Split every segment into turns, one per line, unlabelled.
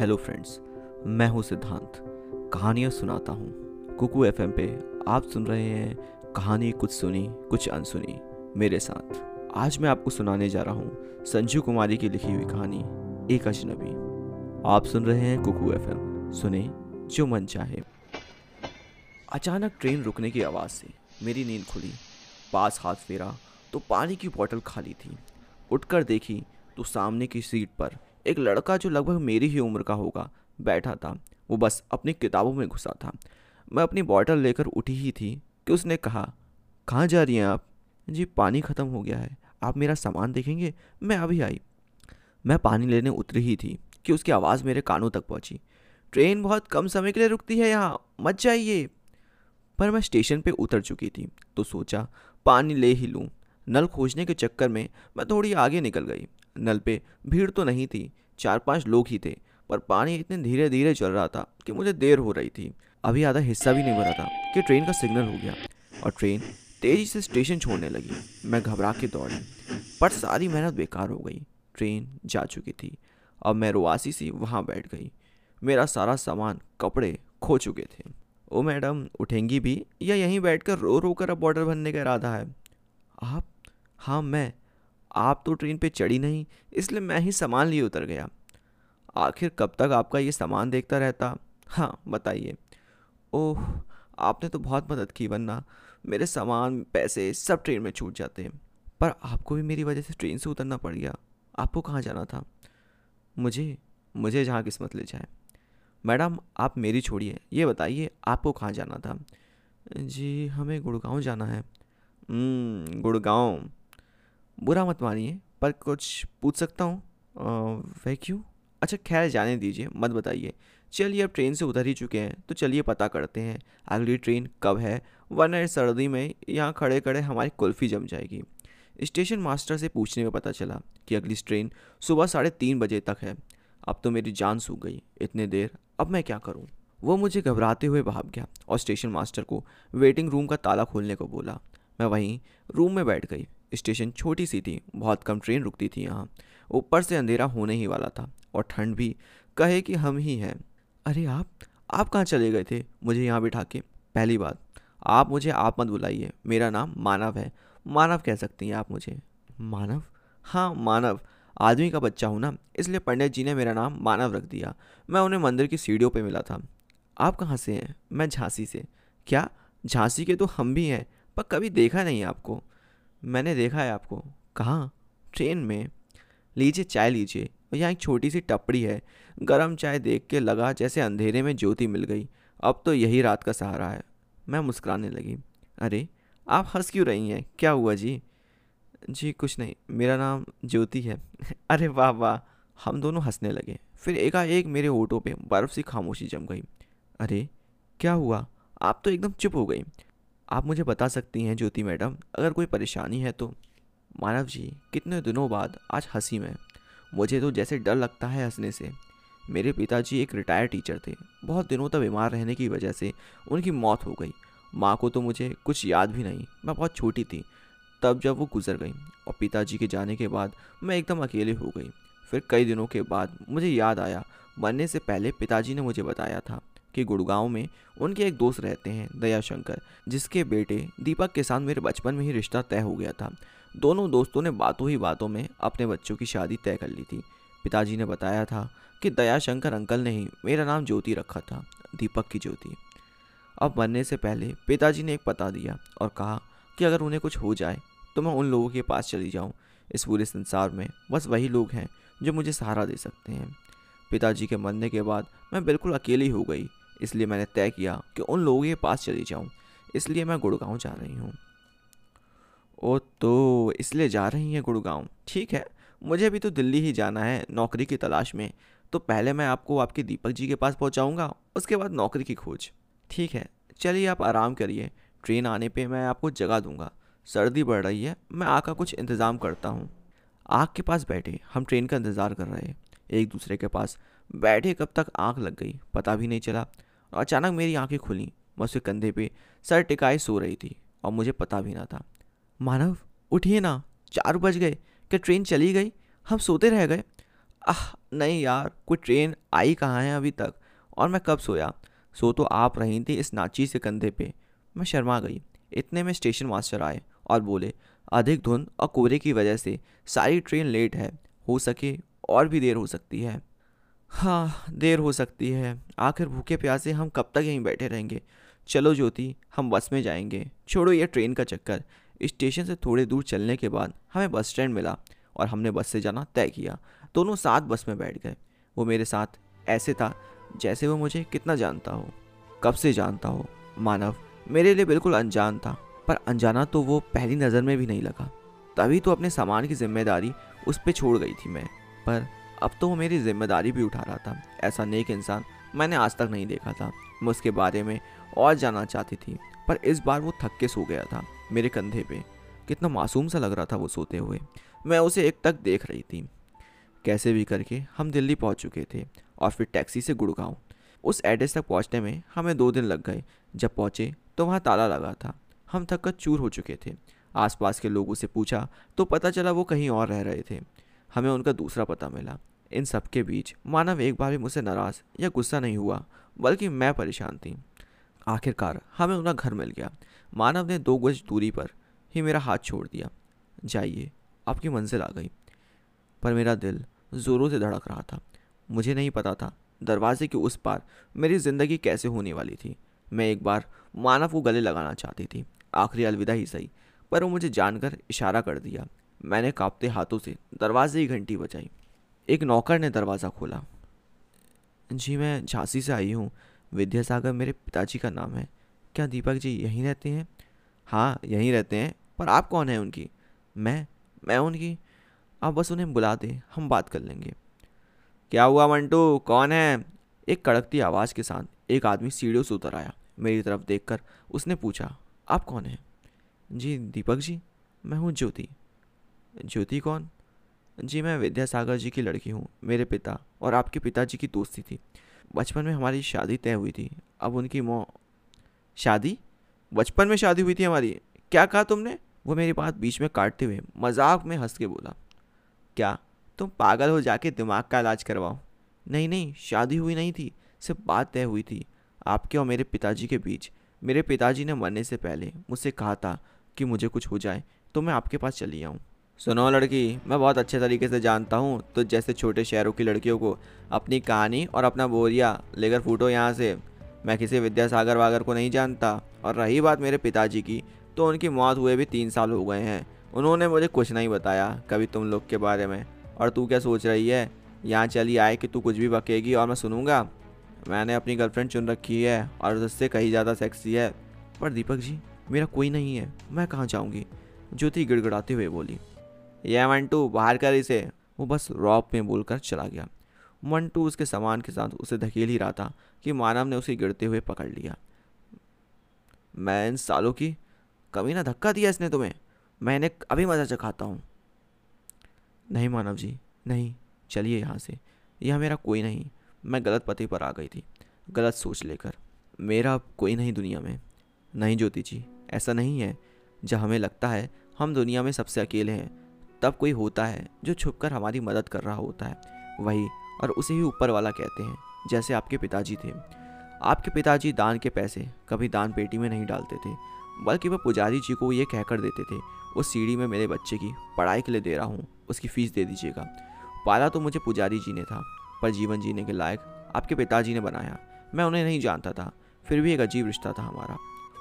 Hello friends मैं हूँ सिद्धांत। कहानियाँ सुनाता हूँ। कुकू एफएम पे आप सुन रहे हैं कहानी कुछ सुनी, कुछ अनसुनी, मेरे साथ। आज मैं आपको सुनाने जा रहा हूँ संजू कुमारी की लिखी हुई कहानी, एक अजनबी। आप सुन रहे हैं कुकू एफएम सुने, जो मन चाहे। अचानक ट्रेन रुकने की आवाज़ से मेरी नींद खुली। पास हाथ फेरा तो पानी की बोतल खाली थी। उठकर देखी तो सामने की सीट पर एक लड़का जो लगभग मेरी ही उम्र का होगा, बैठा था। वो बस अपनी किताबों में घुसा था। मैं अपनी बॉटल लेकर उठी ही थी कि उसने कहा, कहाँ जा रही हैं आप? जी, पानी ख़त्म हो गया है। आप मेरा सामान देखेंगे? मैं अभी आई। मैं पानी लेने उतरी ही थी कि उसकी आवाज़ मेरे कानों तक पहुँची। ट्रेन बहुत कम समय के लिए रुकती है यहाँ। मत जाइए। पर मैं स्टेशन पे उतर चुकी थी तो सोचा, पानी ले ही लूँ। नल खोजने के चक्कर में मैं थोड़ी आगे निकल गई। नल पे। भीड़ तो नहीं थी चार पाँच लोग ही थे, पर पानी इतने धीरे धीरे चल रहा था कि मुझे देर हो रही थी। अभी आधा हिस्सा भी नहीं भरा था कि ट्रेन का सिग्नल हो गया और ट्रेन तेज़ी से स्टेशन छोड़ने लगी। मैं घबरा के दौड़ी, पर सारी मेहनत बेकार हो गई। ट्रेन जा चुकी थी, अब मैं रुआसी सी वहाँ बैठ गई। मेरा सारा सामान, कपड़े, खो चुके थे। ओ मैडम, उठेंगी भी या यहीं बैठकर रो रो कर अब बॉर्डर भरने का इरादा है? आप? हाँ मैं। आप तो ट्रेन पे चढ़ी नहीं, इसलिए मैं ही सामान लिए उतर गया। आखिर कब तक आपका ये सामान देखता रहता? हाँ बताइए। ओह, आपने तो बहुत मदद की वरना मेरे सामान, पैसे सब ट्रेन में छूट जाते हैं। पर आपको भी मेरी वजह से ट्रेन से उतरना पड़ गया। आपको कहाँ जाना था? मुझे मुझे जहाँ किस्मत ले जाए। मैडम, आप मेरी छोड़िए। ये बताइए, आपको कहाँ जाना था? जी, हमें गुड़गांव जाना है। गुड़गांव। बुरा मत मानिए, पर कुछ पूछ सकता हूँ। वह क्यों? अच्छा खैर, जाने दीजिए, मत बताइए। चलिए, अब ट्रेन से उतर ही चुके हैं तो चलिए पता करते हैं, अगली ट्रेन कब है, वरना इस सर्दी में यहाँ खड़े खड़े हमारी कुल्फ़ी जम जाएगी। स्टेशन मास्टर से पूछने में पता चला कि अगली ट्रेन सुबह साढ़े तीन बजे तक है। अब तो मेरी जान सूख गई, इतने देर, अब मैं क्या करूँ? वो मुझे घबराते हुए भाग गया और स्टेशन मास्टर को वेटिंग रूम का ताला खोलने को बोला। मैं वहीं रूम में बैठ गई। स्टेशन छोटी सी थी, बहुत कम ट्रेन रुकती थी यहाँ। ऊपर से अंधेरा होने ही वाला था, और ठंड भी, कहे कि हम ही हैं। अरे आप आप कहाँ चले गए थे? मुझे यहाँ बिठा के। पहली बात, आप मुझे, आप मत बुलाइए। मेरा नाम मानव है। मानव कह सकती हैं आप मुझे। मानव? हाँ मानव। आदमी का बच्चा हूँ ना, इसलिए पंडित जी ने मेरा नाम मानव रख दिया। मैं उन्हें मंदिर की सीढ़ियों पे मिला था। आप कहाँ से हैं? मैं झांसी से। क्या? झांसी के तो हम भी हैं, पर कभी देखा नहीं आपको। मैंने देखा है आपको। कहाँ? ट्रेन में। लीजिए चाय लीजिए। और यहाँ एक छोटी सी टपड़ी है। गरम चाय देख के लगा जैसे अंधेरे में ज्योति मिल गई। अब तो यही रात का सहारा है। मैं मुस्कुराने लगी। अरे, आप हंस क्यों रही हैं? क्या हुआ जी? जी, कुछ नहीं। मेरा नाम ज्योति है। अरे वाह वाह। हम दोनों हंसने लगे। फिर एकाएक मेरे ओटो पे बर्फ़ सी खामोशी जम गई। अरे, क्या हुआ? आप तो एकदम चुप हो गई। आप मुझे बता सकती हैं, ज्योति मैडम, अगर कोई परेशानी है तो। मानव जी, कितने दिनों बाद आज हँसी में। मुझे तो जैसे डर लगता है हंसने से। मेरे पिताजी एक रिटायर्ड टीचर थे। बहुत दिनों तक बीमार रहने की वजह से उनकी मौत हो गई। माँ को तो मुझे कुछ याद भी नहीं। मैं बहुत छोटी थी। तब जब वो गुजर गई और पिताजी के जाने के बाद मैं एकदम अकेले हो गई। फिर कई दिनों के बाद मुझे याद आया। मरने से पहले पिताजी ने मुझे बताया था। कि गुड़गांव में उनके एक दोस्त रहते हैं, दयाशंकर, जिसके बेटे दीपक के साथ मेरे बचपन में ही रिश्ता तय हो गया था। दोनों दोस्तों ने बातों ही बातों में अपने बच्चों की शादी तय कर ली थी। पिताजी ने बताया था कि दयाशंकर अंकल ने ही मेरा नाम ज्योति रखा था, दीपक की ज्योति। अब मरने से पहले पिताजी ने एक पता दिया और कहा कि अगर उन्हें कुछ हो जाए तो मैं उन लोगों के पास चली जाऊँ। इस पूरे संसार में बस वही लोग हैं जो मुझे सहारा दे सकते हैं। पिताजी के मरने के बाद मैं बिल्कुल अकेली हो गई इसलिए मैंने तय किया कि उन लोगों के पास चली जाऊँ। इसलिए मैं गुड़गांव जा रही हूँ। ओ तो इसलिए जा रही हैं गुड़गांव। ठीक है, मुझे भी तो दिल्ली ही जाना है नौकरी की तलाश में। तो पहले मैं आपको आपके दीपक जी के पास पहुंचाऊँगा, उसके बाद नौकरी की खोज। ठीक है, चलिए आप आराम करिए। ट्रेन आने पे मैं आपको जगा दूँगा। सर्दी बढ़ रही है, मैं आग का कुछ इंतज़ाम करता हूँ। आग के पास बैठे, हम ट्रेन का इंतज़ार कर रहे एक दूसरे के पास बैठे कब तक आँख लग गई, पता भी नहीं चला। अचानक मेरी आँखें खुली, मैं उसके कंधे पे सर टिकाए सो रही थी और मुझे पता भी ना था। मानव, उठिए ना, चार बज गए। क्या ट्रेन चली गई? हम सोते रह गए। आह, नहीं यार, कोई ट्रेन आई कहाँ है अभी तक? और मैं कब सोया? सो तो आप रही थी इस नाची से कंधे पे। मैं शर्मा गई। इतने में स्टेशन मास्टर आए और बोले, अधिक धुंध और कोहरे की वजह से सारी ट्रेन लेट है। हो सके और भी देर हो सकती है। हाँ देर हो सकती है। आखिर भूखे प्यासे हम कब तक यहीं बैठे रहेंगे? चलो ज्योति, हम बस में जाएँगे। छोड़ो ये ट्रेन का चक्कर। स्टेशन से थोड़े दूर चलने के बाद हमें बस स्टैंड मिला और हमने बस से जाना तय किया। दोनों साथ बस में बैठ गए। वो मेरे साथ ऐसे था जैसे वो मुझे कितना जानता हो। कब से जानता हो? मानव, मेरे लिए बिल्कुल अनजान था, पर अनजाना तो वो पहली नज़र में भी नहीं लगा। तभी तो अपने सामान की ज़िम्मेदारी उस पर छोड़ गई थी मैं। पर अब तो वो मेरी ज़िम्मेदारी भी उठा रहा था। ऐसा नेक इंसान मैंने आज तक नहीं देखा था। मैं उसके बारे में और जानना चाहती थी, पर इस बार वो थक के सो गया था मेरे कंधे पे। कितना मासूम सा लग रहा था वो सोते हुए। मैं उसे एक तक देख रही थी। कैसे भी करके हम दिल्ली पहुँच चुके थे और फिर टैक्सी से गुड़गांव। उस एड्रेस तक पहुँचने में हमें दो दिन लग गए। जब पहुँचे तो वहाँ ताला लगा था। हम थक कर चूर हो चुके थे। आसपास के लोगों से पूछा तो पता चला वो कहीं और रह रहे थे। हमें उनका दूसरा पता मिला। इन सब के बीच मानव एक बार भी मुझसे नाराज़ या गुस्सा नहीं हुआ, बल्कि मैं परेशान थी। आखिरकार हमें उनका घर मिल गया। मानव ने दो गज दूरी पर ही मेरा हाथ छोड़ दिया। जाइए, आपकी मंजिल आ गई। पर मेरा दिल ज़ोरों से धड़क रहा था। मुझे नहीं पता था दरवाजे के उस पार मेरी ज़िंदगी कैसे होने वाली थी। मैं एक बार मानव को गले लगाना चाहती थी। आखिरी अलविदा ही सही, पर वो मुझे जानकर इशारा कर दिया। मैंने कांपते हाथों से दरवाजे की घंटी बजाई। एक नौकर ने दरवाज़ा खोला। जी, मैं झांसी से आई हूँ। विद्यासागर मेरे पिताजी का नाम है। क्या दीपक जी यहीं रहते हैं? हाँ यहीं रहते हैं, पर आप कौन हैं उनकी? मैं मैं उनकी। आप बस उन्हें बुला दें, हम बात कर लेंगे। क्या हुआ मंटू? कौन है? एक कड़कती आवाज़ के साथ एक आदमी सीढ़ियों से उतर आया। मेरी तरफ़ देखकर उसने पूछा, आप कौन हैं? जी, दीपक जी, मैं हूँ ज्योति। ज्योति कौन? जी, मैं विद्यासागर जी की लड़की हूँ, मेरे पिता और आपके पिताजी की दोस्ती थी। बचपन में हमारी शादी तय हुई थी। अब उनकी मौ, शादी? बचपन में शादी हुई थी हमारी? क्या कहा तुमने? वो मेरी बात बीच में काटते हुए मज़ाक में हंस के बोला, क्या तुम पागल हो जाके दिमाग का इलाज करवाओ? नहीं नहीं, शादी हुई नहीं थी, सिर्फ़ बात तय हुई थी। आपके और मेरे पिताजी के बीच, मेरे पिताजी ने मरने से पहले मुझसे कहा था कि मुझे कुछ हो जाए तो मैं आपके पास चली आऊँ। सुनो लड़की, मैं बहुत अच्छे तरीके से जानता हूँ तो जैसे छोटे शहरों की लड़कियों को अपनी कहानी और अपना बोरिया लेकर फूटो यहाँ से। मैं किसी विद्यासागर वागर को नहीं जानता, और रही बात मेरे पिताजी की तो उनकी मौत हुए भी तीन साल हो गए हैं। उन्होंने मुझे कुछ नहीं बताया, कभी तुम लोग के बारे में। और तू क्या सोच रही है? यहाँ चली आए कि तू कुछ भी बकेगी और मैं सुनूँगा? मैंने अपनी गर्लफ्रेंड चुन रखी है, और उससे कहीं ज़्यादा सेक्सी है। पर दीपक जी, मेरा कोई नहीं है, मैं कहाँ जाऊँगी? ज्योति गिड़गड़ाते हुए बोली। यह टू बाहर कर इसे। वो बस रॉप में बोलकर चला गया। वन टू उसके सामान के साथ उसे धकेल ही रहा था कि मानव ने उसे गिरते हुए पकड़ लिया। मैं इन सालों की कभी ना धक्का दिया इसने तुम्हें। मैंने अभी मज़ा चखाता हूँ। नहीं मानव जी, नहीं। चलिए यहाँ से। यह मेरा कोई नहीं। मैं गलत पते पर आ गई थी। गलत सोच लेकर। मेरा अब कोई नहीं दुनिया में। नहीं ज्योति जी, ऐसा नहीं है। जब हमें लगता है हम दुनिया में सबसे अकेले हैं तब कोई होता है जो छुपकर हमारी मदद कर रहा होता है। वही, और उसे ही ऊपर वाला कहते हैं, जैसे आपके पिताजी थे। आपके पिताजी दान के पैसे कभी दान पेटी में नहीं डालते थे, बल्कि वह पुजारी जी को ये कहकर देते थे, उस सीढ़ी में मेरे बच्चे की पढ़ाई के लिए दे रहा हूँ, उसकी फ़ीस दे दीजिएगा। पाला तो मुझे पुजारी जी ने था, पर जीवन जीने के लायक आपके पिताजी ने बनाया। मैं उन्हें नहीं जानता था, फिर भी एक अजीब रिश्ता था हमारा।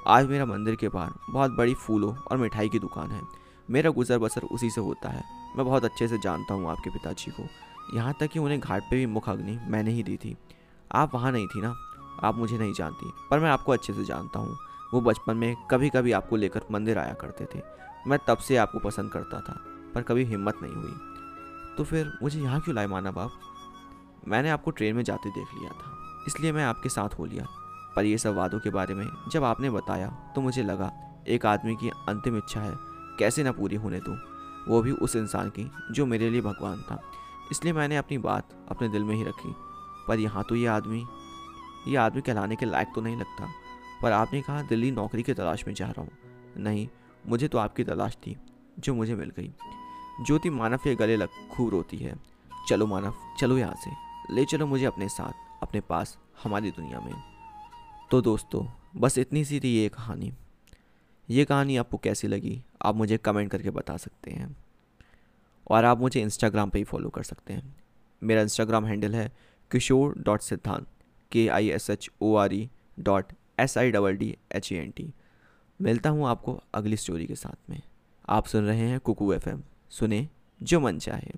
आज मेरा मंदिर के बाहर बहुत बड़ी फूलों और मिठाई की दुकान है। मेरा गुजर बसर उसी से होता है। मैं बहुत अच्छे से जानता हूँ आपके पिताजी को। यहाँ तक कि उन्हें घाट पे भी मुख अग्नि मैंने ही दी थी। आप वहाँ नहीं थी ना? आप मुझे नहीं जानती, पर मैं आपको अच्छे से जानता हूँ। वो बचपन में कभी कभी आपको लेकर मंदिर आया करते थे। मैं तब से आपको पसंद करता था, पर कभी हिम्मत नहीं हुई। तो फिर मुझे यहाँ क्यों लाए माना बाप मैंने आपको ट्रेन में जाते देख लिया था, इसलिए मैं आपके साथ हो लिया। पर ये सब वादों के बारे में जब आपने बताया तो मुझे लगा, एक आदमी की अंतिम इच्छा है। कैसे ना पूरी होने दूँ? वो भी उस इंसान की, जो मेरे लिए भगवान था। इसलिए मैंने अपनी बात अपने दिल में ही रखी। पर यहाँ तो ये आदमी ये आदमी कहलाने के लायक तो नहीं लगता। पर आपने कहा, दिल्ली नौकरी की तलाश में जा रहा हूँ। नहीं, मुझे तो आपकी तलाश थी, जो मुझे मिल गई। ज्योति मानव के गले लग खूब रोती है। चलो मानव, चलो यहाँ से। ले चलो मुझे अपने साथ, अपने पास, हमारी दुनिया में। तो दोस्तों, बस इतनी सी थी ये कहानी। ये कहानी आपको कैसी लगी? आप मुझे कमेंट करके बता सकते हैं। और आप मुझे इंस्टाग्राम पे ही फॉलो कर सकते हैं। मेरा इंस्टाग्राम हैंडल है Kishore dot Siddhant K I S H O R E dot S I double D H A N T मिलता हूँ आपको अगली स्टोरी के साथ में। आप सुन रहे हैं कुकू एफ़ एम सुने जो मन चाहे।